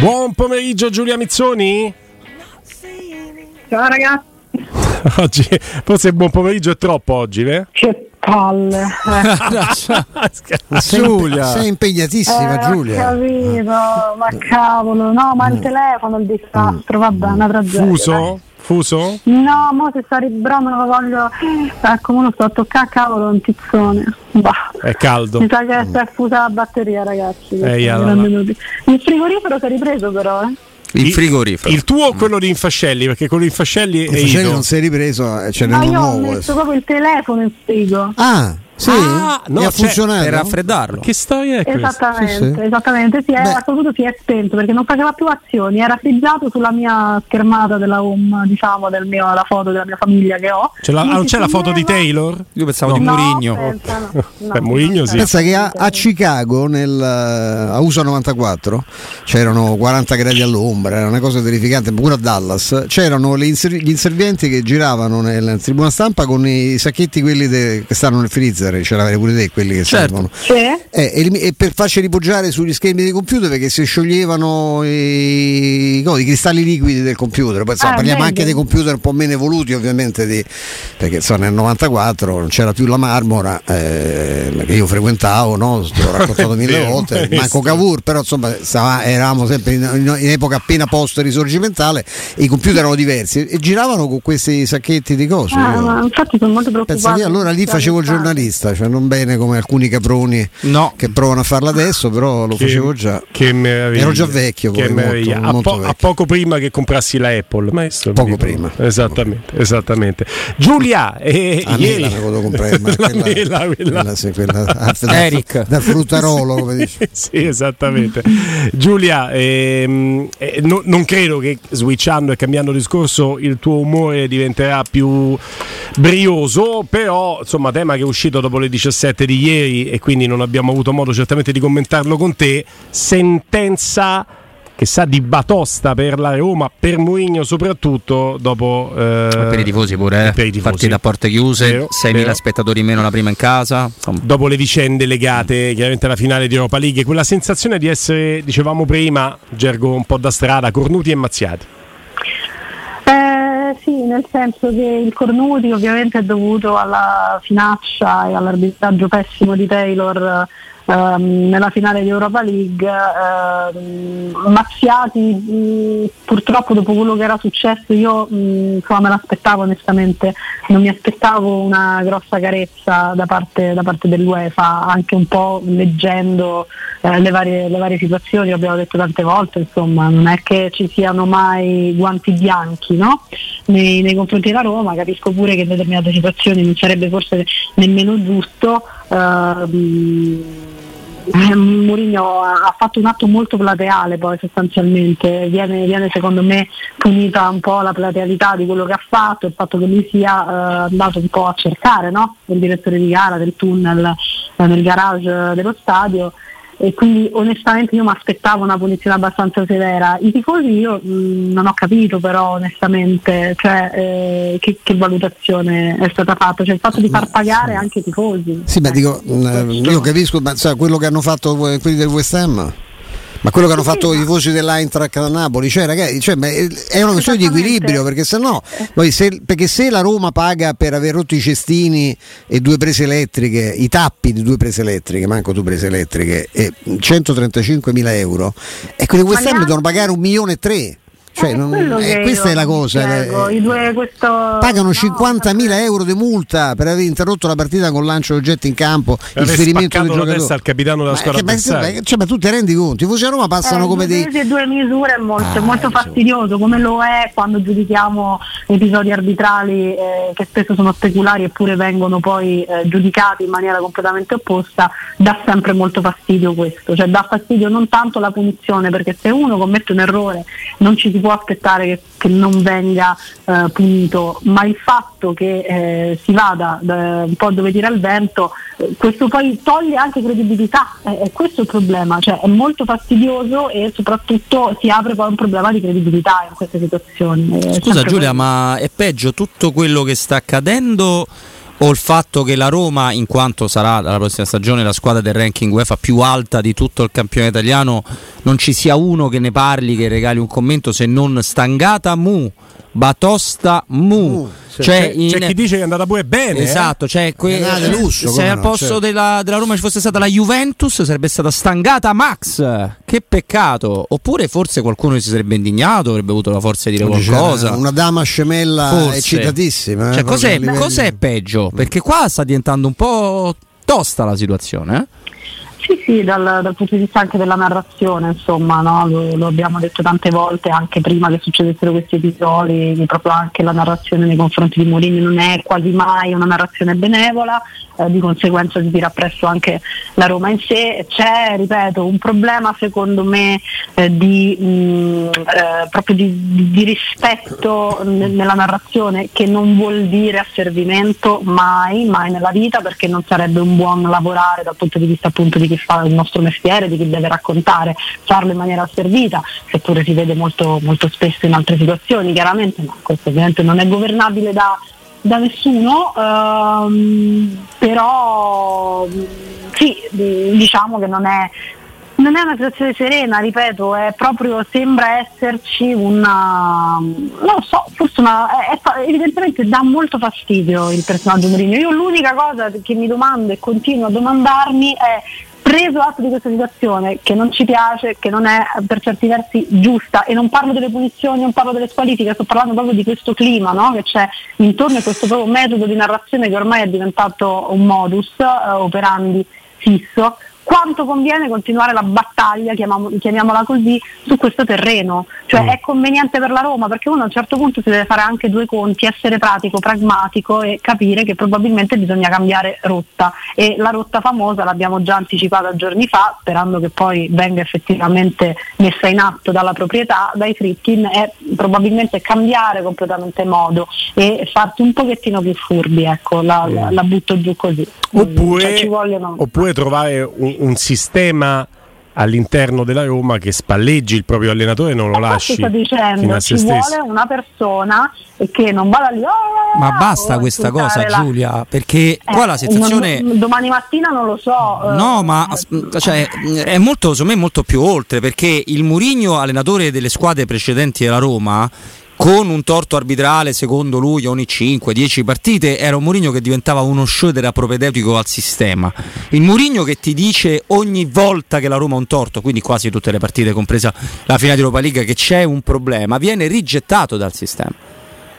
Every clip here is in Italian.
Buon pomeriggio Giulia Mizzoni. Ciao ragazzi. Oggi, forse buon pomeriggio è troppo oggi, eh? Che palle. Eh. Giulia. Sei impegnatissima, Eh, Giulia. Ho capito, ma cavolo, no, ma il telefono è il disastro, vabbè, una tragedia. Fuso? Fuso? No, mo se sta ribrando lo voglio. Ecco, lo sto a toccare a cavolo un tizzone. Bah. È caldo. Mi sa che si è fusa la batteria, ragazzi. Minuti. Il frigorifero si è ripreso però, eh. Il frigorifero. Il tuo o quello di Infascelli? Perché quello di Infascelli Ido. non si è ripreso, eh, ce n'è Ma uno io ho nuovo. messo proprio il telefono in frigo. Ah, sì? Ah, no, ha cioè, funzionato? Per raffreddarlo. Che storia è questa? Esattamente, Sì, sì. esattamente, sì, Beh. a quel punto si è spento perché non faceva più azioni, era friggiato sulla mia schermata della home, diciamo, del mio, la foto della mia famiglia che ho. L'ha- ah, non c'è la foto di Taylor? Io pensavo di No, Murigno. pensa, no, no, Beh, Mourinho sì. Pensa che a, a Chicago, nel, eh, a USA 94, c'erano 40 gradi all'ombra, era una cosa terrificante, pure a Dallas, c'erano inser- gli inservienti che giravano nel, nel tribuna stampa con i sacchetti quelli de- che stanno nel freezer, ce l'avete pure te quelli che Certo. servono. Eh, e, e per farci ripoggiare sugli schermi dei computer perché si scioglievano i, no, i cristalli liquidi del computer. Poi insomma, Ah, parliamo vedi. anche dei computer un po' meno evoluti, ovviamente, di- perché insomma, nel 94 non c'era più la marmora eh, che io frequentavo, no? l'ho raccontato mille volte, manco? Cavour, però insomma stava- eravamo sempre in, in- in epoca appena post risorgimentale e i computer erano diversi e giravano con questi sacchetti di cose. Ah, infatti sono molto preoccupata. Pensa che allora lì facevo il giornalista, cioè non bene come alcuni caproni No. che provano a farlo adesso, però lo Che- facevo già. Che meraviglia. Ero già vecchio poi, molto- a, molto po- a vecchio. poco prima che comprassi la Apple, maestro. Poco prima. Esattamente, esattamente. Giulia, eh, A ieri... Mela ma la quella- mela, quella- quella sì, quella- da- Eric. da fruttarolo, come dice. sì, esattamente. Giulia, ehm, eh, no- non credo che switchando e cambiando discorso il tuo umore diventerà più brioso, però insomma tema che è uscito dopo le 17 di ieri e quindi non abbiamo avuto modo certamente di commentarlo con te, sentenza che sa di batosta per la Roma, per Mourinho soprattutto dopo... eh, Per i tifosi pure, eh. per i tifosi. Partita a porte chiuse, Vero, 6.000 vero. spettatori in meno la prima in casa. Insomma, dopo le vicende legate chiaramente alla finale di Europa League, quella sensazione di essere, dicevamo prima, gergo un po' da strada, cornuti e mazziati. Sì, nel senso che il Cornuti ovviamente è dovuto alla finaccia e all'arbitraggio pessimo di Taylor ehm, nella finale di Europa League. ehm, mazziati mh, purtroppo dopo quello che era successo io mh, me l'aspettavo onestamente, non mi aspettavo una grossa carezza da parte, da parte dell'UEFA, anche un po' leggendo eh, le, varie, le varie situazioni, l'abbiamo detto tante volte, insomma, non è che ci siano mai guanti bianchi no? Nei, nei confronti della Roma, capisco pure che in determinate situazioni non sarebbe forse nemmeno giusto. ehm, eh, Mourinho ha fatto un atto molto plateale poi sostanzialmente, viene, viene secondo me punita un po' la platealità di quello che ha fatto, il fatto che lui sia eh, andato un po' a cercare no? il direttore di gara del tunnel eh, nel garage dello stadio e quindi onestamente io mi aspettavo una punizione abbastanza severa. I tifosi io mh, non ho capito però onestamente cioè, eh, che, che valutazione è stata fatta, cioè il fatto di far pagare anche i tifosi. Sì, ma Eh, dico, mh, io capisco, ma sai, quello che hanno fatto que- quelli del West Ham. Ma quello che hanno Sì, fatto ma- i tifosi dell'Eintracht da Napoli, cioè ragazzi, cioè, è una questione di equilibrio, perché se no, poi se, perché se la Roma paga per aver rotto i cestini e due prese elettriche, i tappi di due prese elettriche, manco due prese elettriche, e 135 mila euro, e quelli neanche- devono pagare un milione e tre. Cioè, Eh, non- eh, questa è la cosa. spiego, eh, due- questo- Pagano no, 50.000 euro di multa per aver interrotto la partita con lancio di oggetti in campo, il Aver ferimento del giocatore. testa al capitano della Ma squadra che- ma- avversaria. ma- cioè, ma tu ti rendi conto? I tifosi a Roma passano Eh, come due dei. due misure è molto, Ah, molto insomma. fastidioso, come lo è quando giudichiamo episodi arbitrali eh, che spesso sono speculari eppure vengono poi eh, giudicati in maniera completamente opposta, dà sempre molto fastidio questo, cioè dà fastidio non tanto la punizione, perché se uno commette un errore non ci si può aspettare che, che non venga eh, punito, ma il fatto che eh, si vada da- un po' dove tira il vento, eh, questo poi toglie anche credibilità, eh, è questo il problema, cioè è molto fastidioso e soprattutto si apre poi un problema di credibilità in queste situazioni. È Scusa Giulia, quello. ma è peggio tutto quello che sta accadendo o il fatto che la Roma, in quanto sarà la prossima stagione la squadra del ranking UEFA più alta di tutto il campione italiano, non ci sia uno che ne parli, che regali un commento se non stangata mu, batosta mu. Sì. Cioè, C'è, in- c'è chi dice che è andata pure bene. eh. Esatto, cioè que- lusso, se al no, posto certo. della, della Roma ci fosse stata la Juventus sarebbe stata stangata Max. Che peccato. Oppure forse qualcuno si sarebbe indignato, avrebbe avuto la forza di dire Oggi qualcosa. c'era Una dama scemella Forse. eccitatissima. eh, Cioè, proprio cos'è, cos'è peggio? Perché qua sta diventando un po' tosta la situazione. Eh? Sì, sì, dal, dal punto di vista anche della narrazione, insomma, no? lo, lo abbiamo detto tante volte anche prima che succedessero questi episodi, proprio anche la narrazione nei confronti di Mourinho non è quasi mai una narrazione benevola, eh, di conseguenza si tira appresso anche la Roma in sé. C'è, ripeto, un problema secondo me eh, di, mh, eh, proprio di, di- rispetto ne- nella narrazione che non vuol dire asservimento mai, mai nella vita perché non sarebbe un buon lavorare dal punto di vista appunto di chi fa il nostro mestiere, di chi deve raccontare, farlo in maniera asservita, seppure si vede molto, molto spesso in altre situazioni chiaramente, ma questo ovviamente non è governabile da, da nessuno, ehm, però sì, diciamo che non è, non è una situazione serena, ripeto, è proprio, sembra esserci una, non lo so, forse una, è- è evidentemente dà molto fastidio il personaggio Mourinho. Io l'unica cosa che mi domando e continuo a domandarmi è preso atto di questa situazione che non ci piace, che non è per certi versi giusta e non parlo delle punizioni, non parlo delle squalifiche, sto parlando proprio di questo clima no? che c'è intorno a questo proprio metodo di narrazione che ormai è diventato un modus eh, operandi fisso. Quanto conviene continuare la battaglia, chiamiamo- chiamiamola così, su questo terreno? Cioè Mm. è conveniente per la Roma perché uno a un certo punto si deve fare anche due conti, essere pratico, pragmatico e capire che probabilmente bisogna cambiare rotta. E la rotta famosa l'abbiamo già anticipata giorni fa, sperando che poi venga effettivamente messa in atto dalla proprietà, dai Fritkin, è probabilmente cambiare completamente modo e farsi un pochettino più furbi, ecco, la, la- la butto giù così. Oppure, Cioè, ci vogliono... oppure trovare un, un sistema all'interno della Roma che spalleggi il proprio allenatore e non lo Ma lasci sto fino dicendo, a ci se vuole stesso. una persona e che non vada lì. "Oh, Ma basta questa cosa, la- Giulia, perché Eh, qua la situazione. non- domani mattina non lo so. eh, No, ma cioè, è molto, secondo me molto più oltre perché il Murigno, allenatore delle squadre precedenti della Roma, con un torto arbitrale secondo lui ogni 5-10 partite, era un Murigno che diventava uno show era propedeutico al sistema. Il Murigno che ti dice ogni volta che la Roma ha un torto, quindi quasi tutte le partite, compresa la finale di Europa League, che c'è un problema, viene rigettato dal sistema.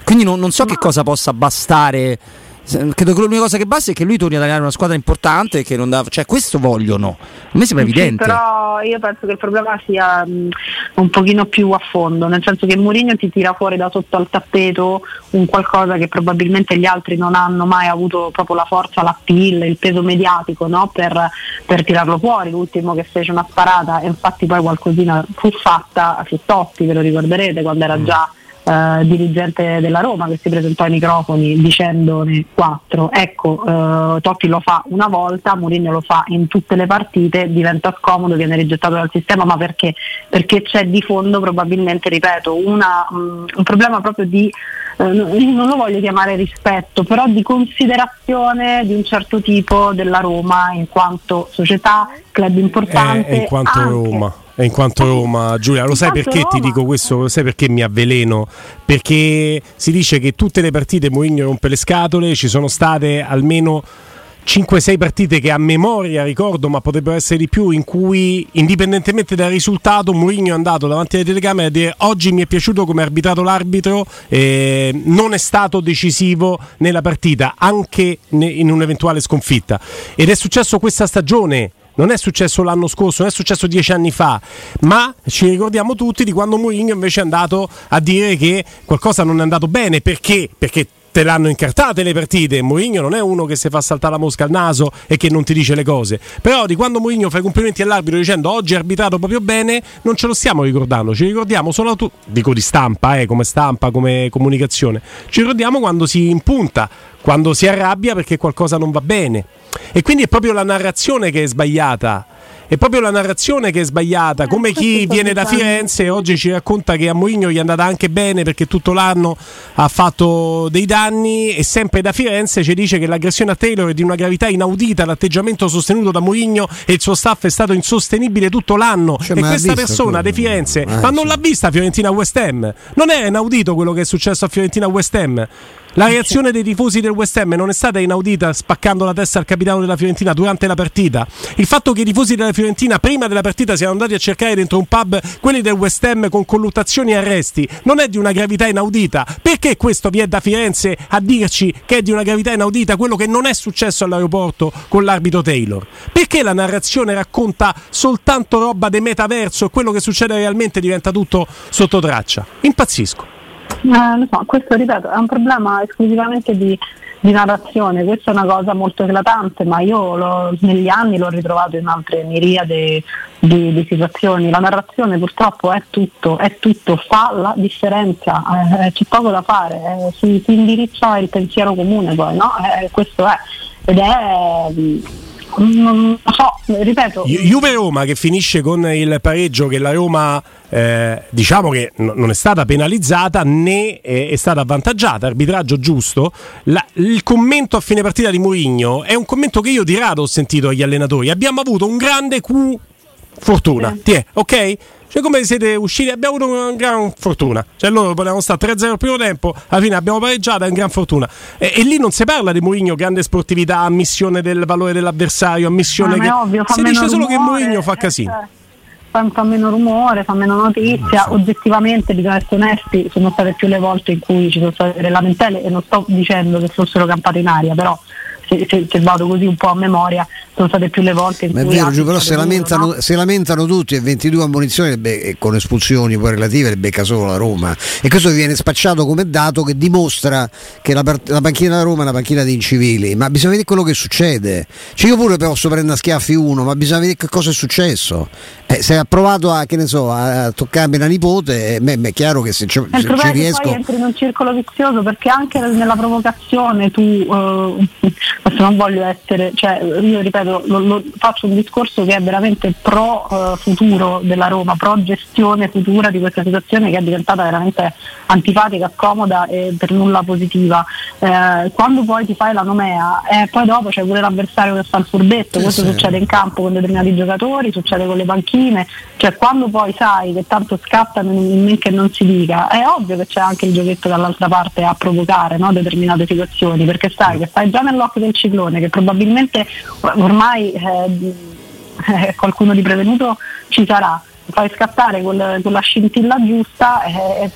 Quindi non, non so che cosa possa bastare. Credo che l'unica cosa che basta è che lui torni ad allenare una squadra importante. Che non dà, cioè, questo vogliono. A me sembra Sì, evidente. però io penso che il problema sia mh, un pochino più a fondo, nel senso che Mourinho ti tira fuori da sotto al tappeto un qualcosa che probabilmente gli altri non hanno mai avuto proprio la forza, l'appeal, il peso mediatico no? per, per tirarlo fuori. L'ultimo che fece una sparata e infatti poi qualcosina fu fatta su Totti, ve lo ricorderete quando era già eh, dirigente della Roma che si presentò ai microfoni dicendone quattro. Ecco, eh, Totti lo fa una volta, Mourinho lo fa in tutte le partite, diventa scomodo, viene rigettato dal sistema, ma perché? Perché c'è di fondo probabilmente, ripeto, una, mh, un problema proprio di eh, non lo voglio chiamare rispetto, però di considerazione di un certo tipo della Roma in quanto società, club importante. Eh, in quanto anche- Roma. E in quanto Roma, Giulia, lo sai perché ti Roma. dico questo? Lo sai perché mi avveleno? Perché si dice che tutte le partite Mourinho rompe le scatole, ci sono state almeno 5-6 partite che a memoria ricordo, ma potrebbero essere di più, in cui indipendentemente dal risultato Mourinho è andato davanti alle telecamere a dire oggi mi è piaciuto come ha arbitrato l'arbitro, eh, non è stato decisivo nella partita, anche in un'eventuale sconfitta. Ed è successo questa stagione. Non è successo l'anno scorso, non è successo dieci anni fa, ma ci ricordiamo tutti di quando Mourinho invece è andato a dire che qualcosa non è andato bene. Perché? Perché te l'hanno incartate le partite. Mourinho non è uno che si fa saltare la mosca al naso e che non ti dice le cose. Però di quando Mourinho fa i complimenti all'arbitro dicendo oggi ha arbitrato proprio bene, non ce lo stiamo ricordando. Ci ricordiamo solo tu, dico di stampa, eh, come stampa, come comunicazione. Ci ricordiamo quando si impunta, quando si arrabbia perché qualcosa non va bene. E quindi è proprio la narrazione che è sbagliata. È proprio la narrazione che è sbagliata, come chi viene da Firenze e oggi ci racconta che a Mourinho gli è andata anche bene perché tutto l'anno ha fatto dei danni e sempre da Firenze ci dice che l'aggressione a Taylor è di una gravità inaudita, l'atteggiamento sostenuto da Mourinho e il suo staff è stato insostenibile tutto l'anno Cioè, e questa persona quello? di Firenze, Eh, ma non sì. l'ha vista Fiorentina West Ham, non era inaudito quello che è successo a Fiorentina West Ham. La reazione dei tifosi del West Ham non è stata inaudita spaccando la testa al capitano della Fiorentina durante la partita. Il fatto che i tifosi della Fiorentina prima della partita siano andati a cercare dentro un pub quelli del West Ham con colluttazioni e arresti non è di una gravità inaudita. Perché questo vi è da Firenze a dirci che è di una gravità inaudita quello che non è successo all'aeroporto con l'arbitro Taylor? Perché la narrazione racconta soltanto roba del metaverso e quello che succede realmente diventa tutto sotto traccia? Impazzisco. Eh, so, questo ripeto è un problema esclusivamente di, di narrazione, questa è una cosa molto eclatante, ma io negli anni l'ho ritrovato in altre miriade di, di situazioni. La narrazione purtroppo è tutto, è tutto, fa la differenza, eh, c'è poco da fare, eh, si, si indirizza il pensiero comune poi, no? Eh, questo è. Ed è. Non lo so, ripeto. Ju- Juve Roma che finisce con il pareggio che la Roma eh, diciamo che n- non è stata penalizzata né eh, è stata avvantaggiata, arbitraggio giusto. La- il commento a fine partita di Mourinho è un commento che io di rado ho sentito agli allenatori. Abbiamo avuto un grande Q fortuna, Sì. Tiè, ok? Cioè come siete usciti? Abbiamo avuto una gran fortuna. Cioè loro potevano stare 3-0 al primo tempo, alla fine abbiamo pareggiato, è una gran fortuna. E, e lì non si parla di Mourinho, grande sportività, ammissione del valore dell'avversario, ammissione Ah, che... ovvio, fa si dice solo che Mourinho fa eh, casino. cioè, Fa, fa meno rumore, fa meno notizia, oggettivamente bisogna essere onesti, sono state più le volte in cui ci sono state delle lamentele e non sto dicendo che fossero campate in aria, però se, vado così un po' a memoria sono state più le volte in Ma è cui... vero, altri Giù, però se lamentano, no? se lamentano tutti e 22 ammonizioni le be- e con espulsioni poi relative le becca solo la Roma. E questo viene spacciato come dato che dimostra che la, part- la panchina della Roma è una panchina di incivili. Ma bisogna vedere quello che succede. Cioè io pure posso prendere a schiaffi uno, ma bisogna vedere che cosa è successo. Eh, se ha provato a, che ne so, a, toccarmi la nipote, eh, me- me è chiaro che se, ci- se ci è riesco... poi entri in un circolo vizioso perché anche nel- nella provocazione tu, eh, adesso non voglio essere, cioè io ripeto, lo- lo- faccio un discorso che è veramente pro eh, futuro della Roma, pro gestione futura di questa situazione che è diventata veramente antipatica, scomoda e per nulla positiva. Eh, quando poi ti fai la nomea, eh, poi dopo c'è pure l'avversario che fa il furbetto, questo sì. succede in campo con determinati giocatori, succede con le panchine, cioè quando poi sai che tanto scattano in men che non si dica, è ovvio che c'è anche il giochetto dall'altra parte a provocare no, determinate situazioni, perché sai che stai già nell'occhio del ciclone, che probabilmente ormai eh, qualcuno di prevenuto ci sarà. Fai scattare quel- quella scintilla giusta, eh, è,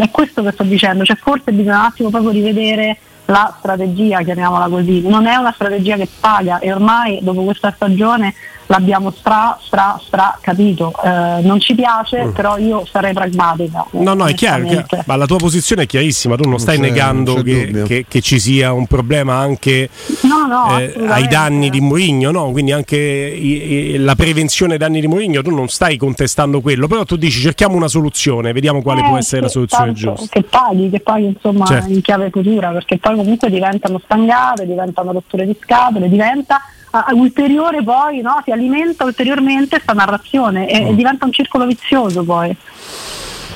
è questo che sto dicendo, cioè forse bisogna un attimo proprio rivedere la strategia, chiamiamola così, non è una strategia che paga e ormai dopo questa stagione l'abbiamo stra stra stra capito, Eh, non ci piace, però io sarei pragmatica. Mm. No, no, è chiaro, chiaro. ma la tua posizione è chiarissima, tu non, Non stai negando non che, che- che ci sia un problema anche No, no, eh, ai danni di Mourinho, no? quindi anche i- i- la prevenzione ai danni di Mourinho, tu non stai contestando quello, però tu dici cerchiamo una soluzione, vediamo quale Eh, può essere la soluzione tanto giusta. Che paghi, che paghi insomma Certo. in chiave futura, perché poi comunque diventano stangate, diventano rotture di scatole, diventa ah, ulteriore poi, no? si alimenta ulteriormente questa narrazione e, e Mm. diventa un circolo vizioso poi.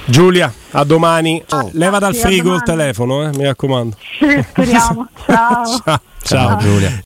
Giulia, a domani. Oh. Leva dal Sì, a frigo il telefono, eh, mi raccomando. Speriamo. Ciao. Ciao. Ciao. Giulia.